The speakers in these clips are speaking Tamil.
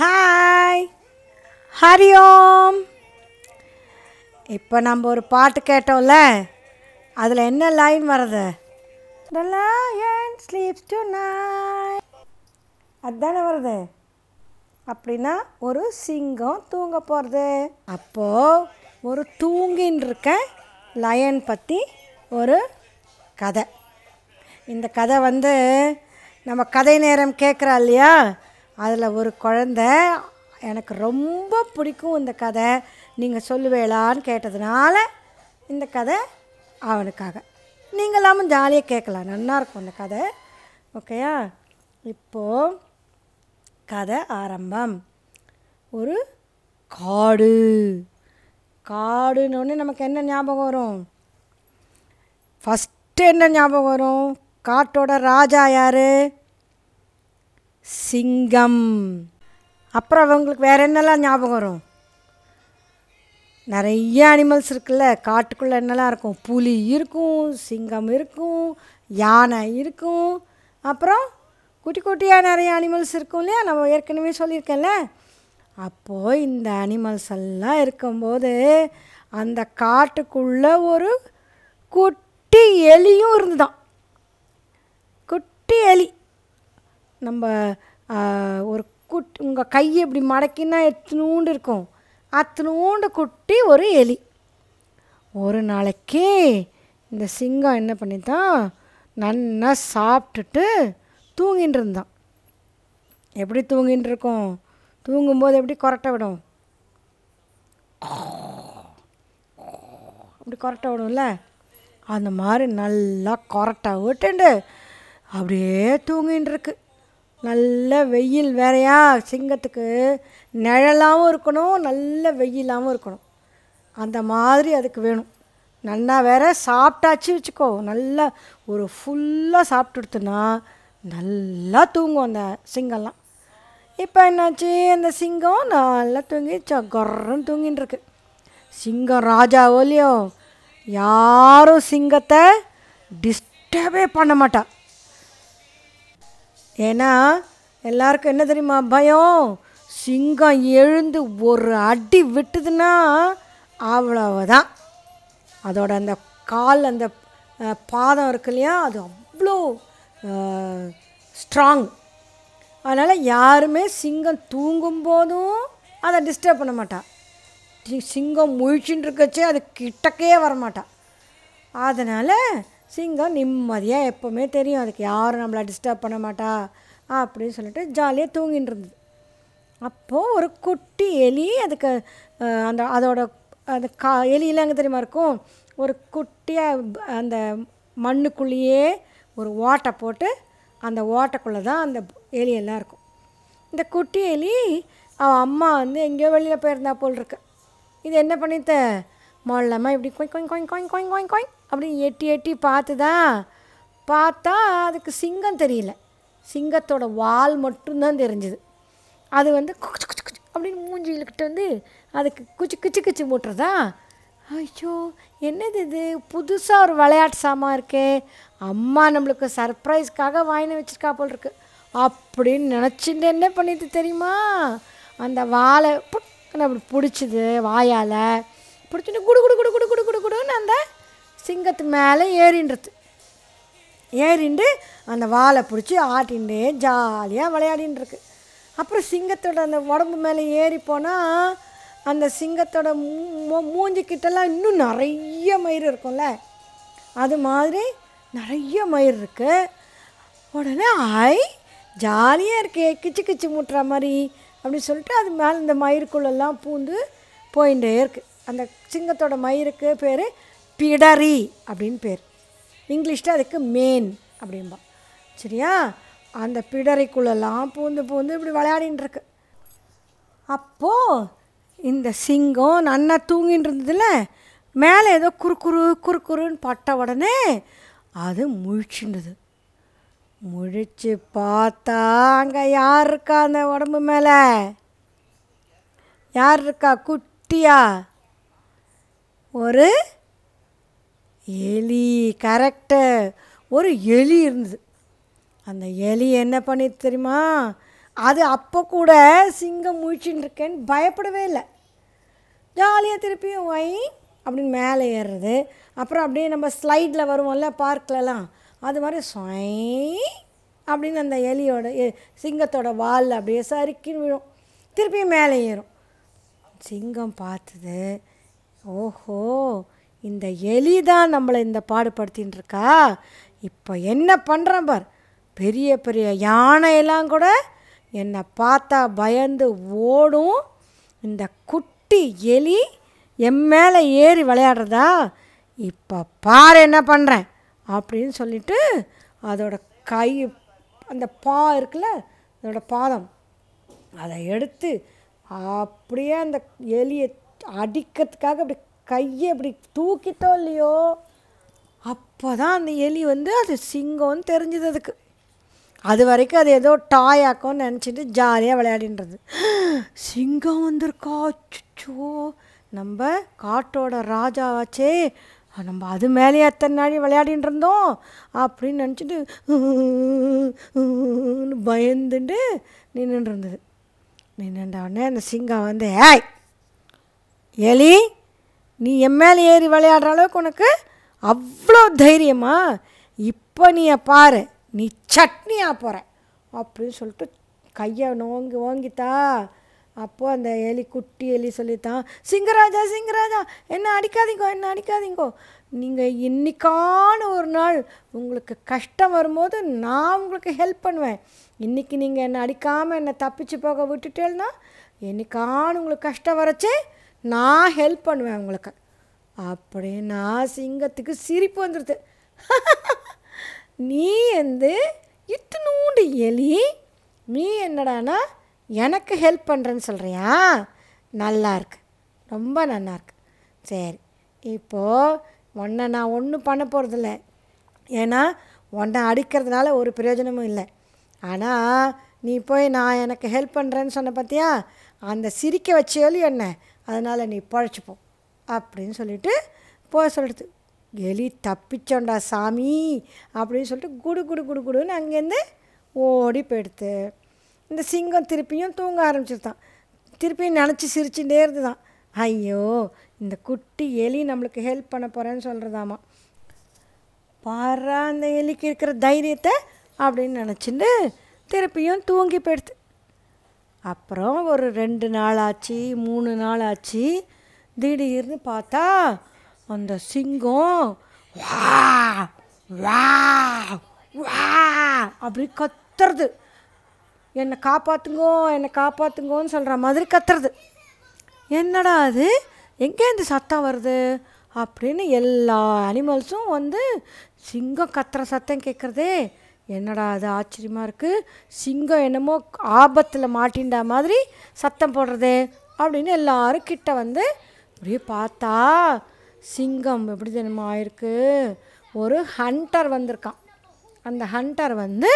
ஹாய் ஹரி ஓம் இப்போ நம்ம ஒரு பாட்டு கேட்டோம்ல அதில் என்ன லைன் வருது? Lion lion to tonight. அதுதானே வருது. அப்படின்னா ஒரு சிங்கம் தூங்க போகிறது அப்போது ஒரு தூங்கின்னு இருக்க லயன் பற்றி ஒரு கதை. இந்த கதை வந்து நம்ம கதை நேரம் கேட்குறா இல்லையா? அதில் ஒரு குழந்த. எனக்கு ரொம்ப பிடிக்கும் இந்த கதை. நீங்கள் சொல்லுவேளான்னு கேட்டதுனால இந்த கதை அவனுக்காக. நீங்களாமும் ஜாலியாக கேட்கலாம். நல்லாயிருக்கும் இந்த கதை. ஓகேயா இப்போது கதை ஆரம்பம். ஒரு காடு. காடுன்னொடனே நமக்கு என்ன ஞாபகம் வரும்? ஃபஸ்ட்டு என்ன ஞாபகம் வரும்? காட்டோட ராஜா யார்? சிங்கம். அப்புறம் அவங்களுக்கு வேறு என்னெல்லாம் ஞாபகம் வரும்? நிறைய அனிமல்ஸ் இருக்குல்ல காட்டுக்குள்ளே என்னெல்லாம் இருக்கும்? புலி இருக்கும் சிங்கம் இருக்கும் யானை இருக்கும். அப்புறம் குட்டி குட்டியாக நிறைய அனிமல்ஸ் இருக்கும் இல்லையா? நம்ம ஏற்கனவே சொல்லியிருக்கேன்ல. அப்போது இந்த அனிமல்ஸ் எல்லாம் இருக்கும்போது அந்த காட்டுக்குள்ளே ஒரு குட்டி எலியும் இருந்துதான். குட்டி எலி. நம்ம ஒரு குட் உங்கள் கையை இப்படி மடக்கினா எத்தனூண்டு இருக்கும்? அத்தனூண்டு குட்டி ஒரு எலி. ஒரு நாளைக்கு இந்த சிங்கம் என்ன பண்ணித்தான் நல்லா சாப்பிட்டுட்டு தூங்கின்னு இருந்தான் எப்படி தூங்கின்னு இருக்கோம் தூங்கும்போது எப்படி கொரட்டை விடும்? அப்படி கொரட்டை விடும்ல? அந்த மாதிரி நல்லா கொரட்டை விட்டுண்டு அப்படியே தூங்கின்னு இருக்கு நல்ல வெயில் வேறையா சிங்கத்துக்கு நிழலாகவும் இருக்கணும் நல்ல வெயிலாகவும் இருக்கணும். அந்த மாதிரி அதுக்கு வேணும். நல்லா வேற சாப்பிட்டாச்சு வச்சுக்கோ. நல்லா ஒரு ஃபுல்லாக சாப்பிட்டுடுத்துனா நல்லா தூங்கும் அந்த சிங்கம்லாம். இப்போ என்னாச்சு? அந்த சிங்கம் நல்லா தூங்கி கொர்றன்னு தூங்கின்னு இருக்கு சிங்கம் ராஜாவோ யாரும் சிங்கத்தை டிஸ்டர்பே பண்ண மாட்டா. ஏன்னா எல்லாருக்கும் என்ன தெரியுமா பயம்? சிங்கம் எழுந்து ஒரு அடி விட்டுதுன்னா அவ்வளவுதான். அதோட அந்த கால் அந்த பாதம் இருக்கு இல்லையா அது அவ்வளோ ஸ்ட்ராங் அதனால் யாருமே சிங்கம் தூங்கும் போதும் அதை டிஸ்டர்ப் பண்ண மாட்டாள் சிங்கம் முழிச்சுட்டு இருக்கச்சே அது கிட்டக்கே வரமாட்டா. அதனால் சிங்கம் நிம்மதியாக எப்போவுமே தெரியும். அதுக்கு யாரும் நம்மளை டிஸ்டர்ப் பண்ண மாட்டா அப்படின்னு சொல்லிட்டு ஜாலியாக தூங்கிட்டு இருந்தது. அப்போது ஒரு குட்டி எலி அதுக்கு அந்த அதோட அந்த கா எலியெல்லாம் எங்கே தெரியுமா இருக்கும்? ஒரு குட்டியாக அந்த மண்ணுக்குள்ளேயே ஒரு ஓட்டை போட்டு அந்த ஓட்டைக்குள்ளே தான் அந்த எலியெல்லாம் இருக்கும். இந்த குட்டி எலி அவன் அம்மா வந்து எங்கேயோ வெளியில் போயிருந்தா போல் இருக்கு. இது என்ன பண்ணித்த? மொல்லமாக இப்படி கொய் கொய் கொய் கொய் கொய் கொய் கொய் அப்படின்னு எட்டி எட்டி பார்த்துதா பார்த்தா அதுக்கு சிங்கம் தெரியல. சிங்கத்தோட வால் மட்டும்தான் தெரிஞ்சுது. அது வந்து குச்சு குச்சு குச்சு அப்படின்னு மூஞ்சி இழுக்கிட்டு வந்து அதுக்கு குச்சி குச்சி குச்சி மூட்டுறதா? ஐயோ என்னது இது? புதுசாக ஒரு விளையாட்டு சாமான் இருக்கே. அம்மா நம்மளுக்கு சர்ப்ரைஸ்க்காக வாங்கி வச்சுருக்கா போல் இருக்கு அப்படின்னு நினச்சிட்டு என்ன பண்ணிட்டு தெரியுமா? அந்த வாழை புட்டுன்னு அப்படி பிடிச்சிது வாயால். பிடிச்சிட்டு குடு குடு குடு குடு குடு குடு குடுன்னு அந்த சிங்கத்து மேலே ஏறின்றது. ஏறிண்டு அந்த வாலை பிடிச்சி ஆட்டின்ண்டே ஜாலியாக விளையாடின்ருக்கு. அப்புறம் சிங்கத்தோட அந்த உடம்பு மேலே ஏறி போனால் அந்த சிங்கத்தோட மூ- மூஞ்சிக்கிட்டலாம் இன்னும் நிறைய மயிர் இருக்கும்ல. அது மாதிரி நிறைய மயிர் இருக்குது உடனே ஐ ஜாலியாக இருக்கே கிச்சு கிச்சு முட்டுற மாதிரி அப்படின்னு சொல்லிட்டு அது மேலே இந்த மயிருக்குள்ளெல்லாம் பூந்து போயிட்டே இருக்குது அந்த சிங்கத்தோட மயிருக்கு பேர் பிடரி அப்படின்னு பேர். இங்கிலீஷில் அதுக்கு மேன் அப்படிம்பா. சரியா? அந்த பிடரிக்குள்ளெல்லாம் பூந்து பூந்து இப்படி விளையாடின்னு இருக்கு அப்போது இந்த சிங்கம் நன்னா தூங்கின்னு இருந்ததுல மேலே ஏதோ குறுக்குறு குறுக்குறுன்னு பட்ட உடனே அது முழிச்சுண்டுது முழிச்சு பார்த்தா அங்கே யார் இருக்கா அந்த உடம்பு மேலே? யார் இருக்கா குட்டியா? ஒரு எலி கரெக்டு. ஒரு எலி இருந்தது. அந்த எலி என்ன பண்ணிது தெரியுமா? அது அப்போ கூட சிங்கம் முழிச்சுட்டு இருக்கேன்னு பயப்படவே இல்லை. ஜாலியாக திருப்பியும் வை அப்படின்னு மேலே ஏறுறது. அப்புறம் அப்படியே நம்ம ஸ்லைடில் வருவோம்ல பார்க்லலாம். அது மாதிரி சொய் அப்படின்னு அந்த எலியோட எ- சிங்கத்தோட வாலில் அப்படியே சறுக்கின்னு விழும். திருப்பியும் மேலே ஏறும். சிங்கம் பார்த்தது ஓஹோ. இந்த எலி தான் நம்மளை இந்த பாடுபடுத்தின்னு இருக்கா இப்போ என்ன பண்ணுறேன் பார்? பெரிய பெரிய யானையெல்லாம் கூட என்னை பார்த்தா பயந்து ஓடும். இந்த குட்டி எலி என் மேலே ஏறி விளையாடுறதா? இப்போ பாரு என்ன பண்ணுறேன் அப்படின்னு சொல்லிட்டு அதோட கை அந்த பா இருக்குல்ல அதோட பாதம். அதை எடுத்து அப்படியே அந்த எலியை அடிக்கிறதுக்காக அப்படி கையை அப்படி தூக்கிட்டோ இல்லையோ அப்போ தான் அந்த எலி வந்து அது சிங்கம்னு தெரிஞ்சது அதுக்கு. அது வரைக்கும் அது ஏதோ டாயாக்கோன்னு நினச்சிட்டு ஜாலியாக விளையாடின்றது. சிங்கம் வந்திருக்கா? அச்சோ நம்ம காட்டோட ராஜாவாச்சே. நம்ம அது மேலேயே எத்தனை நாள் விளையாடின்னு இருந்தோம் அப்படின்னு நினச்சிட்டு பயந்துட்டு நின்றுட்டு இருந்தது நின்றுட்ட உடனே அந்த சிங்கம் வந்து ஏய் எலி நீ என் மேலே ஏறி விளையாடுற அளவுக்கு உனக்கு அவ்வளோ தைரியமா? இப்போ நீ பாரு நீ சட்னியாக போகிற அப்படின்னு சொல்லிட்டு கையை நோங்கி ஓங்கித்தா. அப்போது அந்த எலி குட்டி எலி சொல்லித்தான் சிங்கராஜா சிங்கராஜா என்ன அடிக்காதீங்கோ என்ன அடிக்காதீங்கோ. நீங்கள் இன்னைக்கான ஒரு நாள் உங்களுக்கு கஷ்டம் வரும்போது நான் உங்களுக்கு ஹெல்ப் பண்ணுவேன். இன்றைக்கி நீங்கள் என்னை அடிக்காமல் என்னை தப்பிச்சு போக விட்டுட்டேன்னா என்னைக்கான உங்களுக்கு கஷ்டம் வரச்சே நான் ஹெல்ப் பண்ணுவேன் உங்களுக்கு அப்படின்னா சிங்கத்துக்கு சிரிப்பு வந்துடுது நீ வந்து இத்தினூண்டு எலி நீ என்னடானா எனக்கு ஹெல்ப் பண்ணுறேன்னு சொல்கிறியா நல்லா இருக்கு. ரொம்ப நல்லா இருக்கு. சரி இப்போது உன்னை நான் ஒன்றும் பண்ண போகிறதில்ல ஏன்னா உன்னை அடிக்கிறதுனால ஒரு பிரயோஜனமும் இல்லை. ஆனால் நீ போய் நான் எனக்கு ஹெல்ப் பண்ணுறேன்னு சொன்ன பார்த்தியா அந்த சிரிக்க வச்சேலும் என்ன? அதனால் நீ பழச்சிப்போ அப்படின்னு சொல்லிட்டு போக சொல்லிடுது எலி தப்பிச்சோண்டா சாமி அப்படின்னு சொல்லிட்டு குடு குடு குடு குடுன்னு அங்கேருந்து ஓடி போயிடுத்து இந்த சிங்கம் திருப்பியும் தூங்க ஆரம்பிச்சிருதான். திருப்பியும் நினச்சி சிரிச்சுட்டே இருந்துதான். ஐயோ இந்த குட்டி எலி நம்மளுக்கு ஹெல்ப் பண்ண போகிறேன்னு சொல்கிறதாமா பாரா அந்த எலிக்கு இருக்கிற தைரியத்தை அப்படின்னு நினச்சிட்டு திருப்பியும் தூங்கி போயிடுது. அப்புறம் ஒரு ரெண்டு நாள் ஆச்சு மூணு நாள் ஆச்சு திடீர்னு பார்த்தா அந்த சிங்கம் வா வா வா அப்படி கத்துறது. என்னை காப்பாற்றுங்கோ என்னை காப்பாற்றுங்கோன்னு சொல்கிற மாதிரி கத்துறது. என்னடா அது? எங்கேருந்து சத்தம் வருது? அப்படின்னு எல்லா அனிமல்ஸும் வந்து சிங்கம் கத்துற சத்தம் கேட்குறதே என்னடா அது ஆச்சரியமாக இருக்குது சிங்கம் என்னமோ ஆபத்தில் மாட்டின்டா மாதிரி சத்தம் போடுறதே அப்படின்னு எல்லாரும் கிட்ட வந்து அப்படியே பார்த்தா சிங்கம் எப்படி தெரியுமா ஆயிருக்கு ஒரு ஹண்டர் வந்திருக்கான். அந்த ஹண்டர் வந்து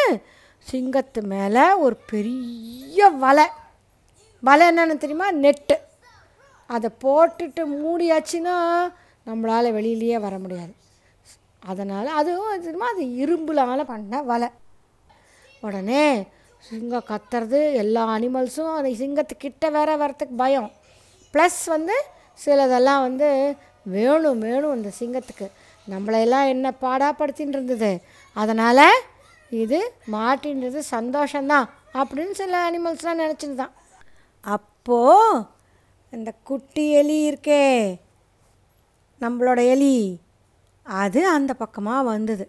சிங்கத்து மேலே ஒரு பெரிய வலை. வலை என்னென்னு தெரியுமா? நெட்டு அதை போட்டுட்டு மூடியாச்சுன்னா நம்மளால் வெளியிலேயே வர முடியாது. அதனால் அதுவும் அது அது இரும்புலால் பண்ண வலை. உடனே சிங்கம் கத்துறது எல்லா அனிமல்ஸும் அந்த சிங்கத்துக்கிட்ட வேற வரத்துக்கு பயம். ப்ளஸ் வந்து சிலதெல்லாம் வந்து வேணும் வேணும் அந்த சிங்கத்துக்கு. நம்மளையெல்லாம் என்ன பாடாப்படுத்தின்னு இருந்தது? அதனால் இது மாட்டின்றது சந்தோஷந்தான் அப்படின்னு சில அனிமல்ஸ்லாம் நினச்சிருந்தான் தான் அப்போது இந்த குட்டி எலி இருக்கே நம்மளோட எலி. அது அந்த பக்கமாக வந்தது.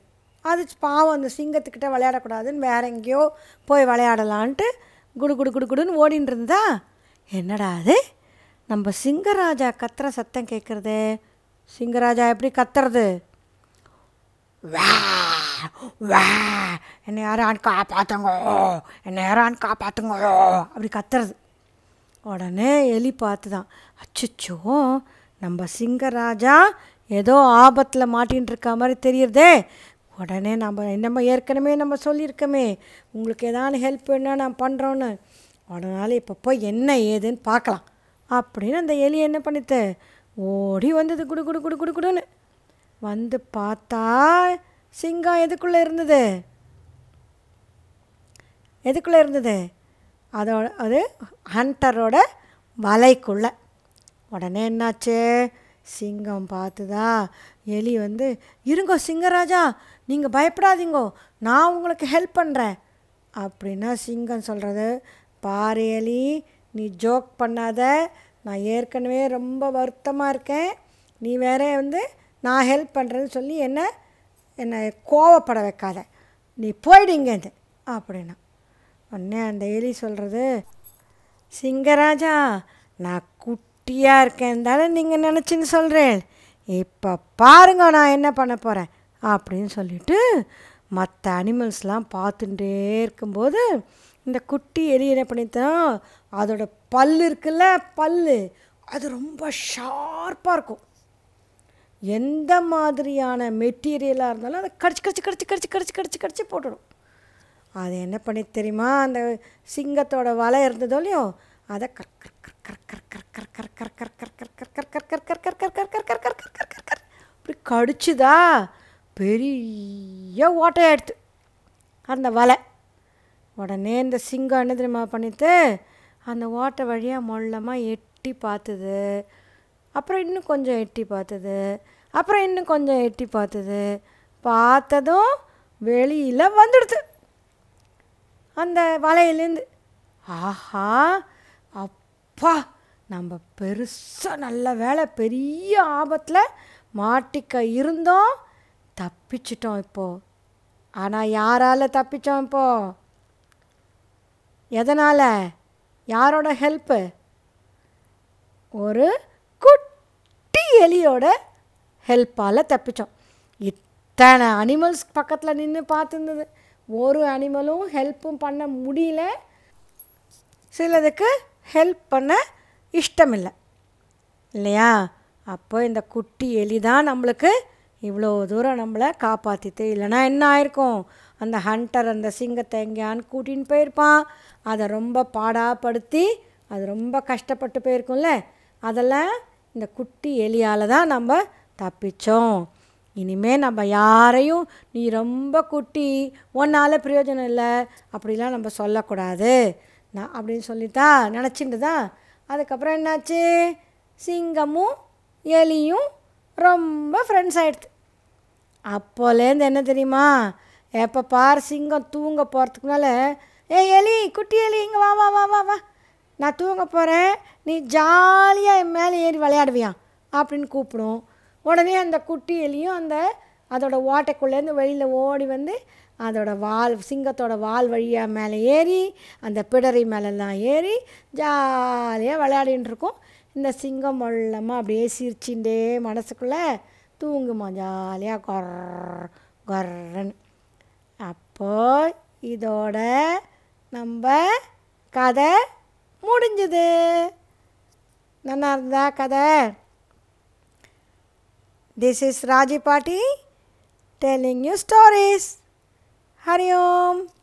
அது பாவம் அந்த சிங்கத்துக்கிட்ட விளையாடக்கூடாதுன்னு வேற எங்கேயோ போய் விளையாடலான்ட்டு குடு குடு குடு குடுன்னு ஓடின்னு இருந்தா என்னடா அது? நம்ம சிங்கராஜா கத்துற சத்தம் கேட்குறது சிங்கராஜா எப்படி கத்துறது? வா வா என்னை யாரான்னு காப்பாற்றுங்க என்னை யாரான் காப்பாற்றுங்க அப்படி கத்துறது. உடனே எலி பார்த்து தான் அச்சோ நம்ம சிங்கராஜா ஏதோ ஆபத்தில் மாட்டின்னு இருக்க மாதிரி தெரியுறதே. உடனே நம்ம நம்ம ஏற்கனவே நம்ம சொல்லியிருக்கோமே உங்களுக்கு ஏதாவது ஹெல்ப் என்ன நான் பண்ணுறோன்னு அதனால் இப்போ போய் என்ன ஏதுன்னு பார்க்கலாம். அப்படின்னு அந்த எலி என்ன பண்ணித்து ஓடி வந்தது குடு குடு குடு குடு குடுன்னு. வந்து பார்த்தா சிங்கம் எதுக்குள்ளே இருந்தது? எதுக்குள்ளே இருந்தது? அதோட அது ஹண்டரோட வலைக்குள்ள. உடனே என்னாச்சு? சிங்கம் பார்த்துதா? எலி வந்து இருங்கோ சிங்கராஜா நீங்கள் பயப்படாதீங்கோ நான் உங்களுக்கு ஹெல்ப் பண்ணுறேன் அப்படின்னா சிங்கம் சொல்கிறது பாரு எலி நீ ஜோக் பண்ணாத. நான் ஏற்கனவே ரொம்ப வருத்தமாக இருக்கேன். நீ வேற வந்து நான் ஹெல்ப் பண்ணுறேன்னு சொல்லி என்ன என்னை கோவப்பட வைக்காத. நீ போயிடுங்கன்னு அப்படின்னா. உடனே அந்த எலி சொல்கிறது சிங்கராஜா நான் குட் குட்டியாக இருக்கேன். தானே நீங்கள் நினச்சின்னு சொல்கிறேன் இப்போ பாருங்க நான் என்ன பண்ண போகிறேன் அப்படின்னு சொல்லிட்டு மற்ற அனிமல்ஸ்லாம் பார்த்துட்டே இருக்கும்போது இந்த குட்டி எலி என்ன பண்ணித்தான் அதோட பல் இருக்குல்ல பல் அது ரொம்ப ஷார்ப்பாக இருக்கும். எந்த மாதிரியான மெட்டீரியலாக இருந்தாலும் அதை கடிச்சு கடிச்சு கடிச்சு கடிச்சு கடிச்சு கடிச்சு கடிச்சு போட்டுடும். அது என்ன பண்ணி தெரியுமா? அந்த சிங்கத்தோட வலை இருந்ததோ இல்லையோ அதை கர் இப்படி கடிச்சுதா? பெரிய ஓட்டையாயிடுத்து. அந்த வலை. உடனே இந்த சிங்கம் என்ன தெரியுமா பண்ணிட்டு அந்த ஓட்டை வழியாக மொல்லமாக எட்டி பார்த்துது அப்புறம் இன்னும் கொஞ்சம் எட்டி பார்த்தது அப்புறம் இன்னும் கொஞ்சம் எட்டி பார்த்துது பார்த்ததும் வெளியில் வந்துடுது. அந்த வலையிலேருந்து ஆஹா அப் அப்பா நம்ம பெருசாக நல்ல வேலை பெரிய ஆபத்தில் மாட்டிக்க இருந்தோம் தப்பிச்சிட்டோம் இப்போது ஆனால் யாரால் தப்பிச்சோம் இப்போது எதனால்? யாரோட ஹெல்ப்பு ஒரு குட்டி எலியோட ஹெல்ப்பால் தப்பித்தோம் இத்தனை அனிமல்ஸ் பக்கத்தில் நின்று பார்த்துருந்தது. ஒரு அனிமலும் ஹெல்ப்பும் பண்ண முடியல. சிலதுக்கு ஹெல்ப் பண்ண இஷ்டமில்லை. இல்லையா? அப்போ இந்த குட்டி எலி தான் நம்மளுக்கு இவ்வளோ தூரம் நம்மளை காப்பாற்றிட்டு இல்லைனா என்ன ஆயிருக்கும்? அந்த ஹண்டர் அந்த சிங்கத்தை எங்கேயான்னு கூட்டின்னு போயிருப்பான். அதை ரொம்ப பாடாப்படுத்தி அது ரொம்ப கஷ்டப்பட்டு போயிருக்கும்ல. அதெல்லாம் இந்த குட்டி எலியால் தான் நம்ம தப்பித்தோம் இனிமேல் நம்ம யாரையும் நீ ரொம்ப குட்டி உன்னால் பிரயோஜனம் இல்லை அப்படிலாம் நம்ம சொல்லக்கூடாது. நான் அப்படின்னு சொல்லிட்டா நினச்சிட்டு தான் அதுக்கப்புறம் என்னாச்சு? சிங்கமும் எலியும் ரொம்ப ஃப்ரெண்ட்ஸ் ஆகிடுது அப்போலேருந்து என்ன தெரியுமா? எப்போ பார் சிங்கம் தூங்க போகிறதுக்கு மேலே ஏ எலி குட்டி எலி இங்கே வா வா வா வா வா. நான் தூங்க போகிறேன் நீ ஜாலியாக என் மேலே ஏறி விளையாடுவியா? அப்படின்னு கூப்பிடும். உடனே அந்த குட்டி எலியும் அந்த அதோட ஓட்டைக்குள்ளேருந்து வெளியில் ஓடி வந்து அதோட வால் சிங்கத்தோட வால் வழியாக மேலே ஏறி அந்த பிடரி மேலெல்லாம் ஏறி ஜாலியாக விளையாடின்னு இருக்கும் இந்த சிங்கம் மொல்லமாக அப்படியே சிரிச்சுட்டே மனசுக்குள்ளே தூங்குமா ஜாலியாக கொர் கொர்ன்னு. அப்போ இதோட நம்ம கதை முடிஞ்சுது. நல்லா இருந்தா கதை. திஸ் இஸ் ராஜி பாட்டி. Telling you stories. Hari Om.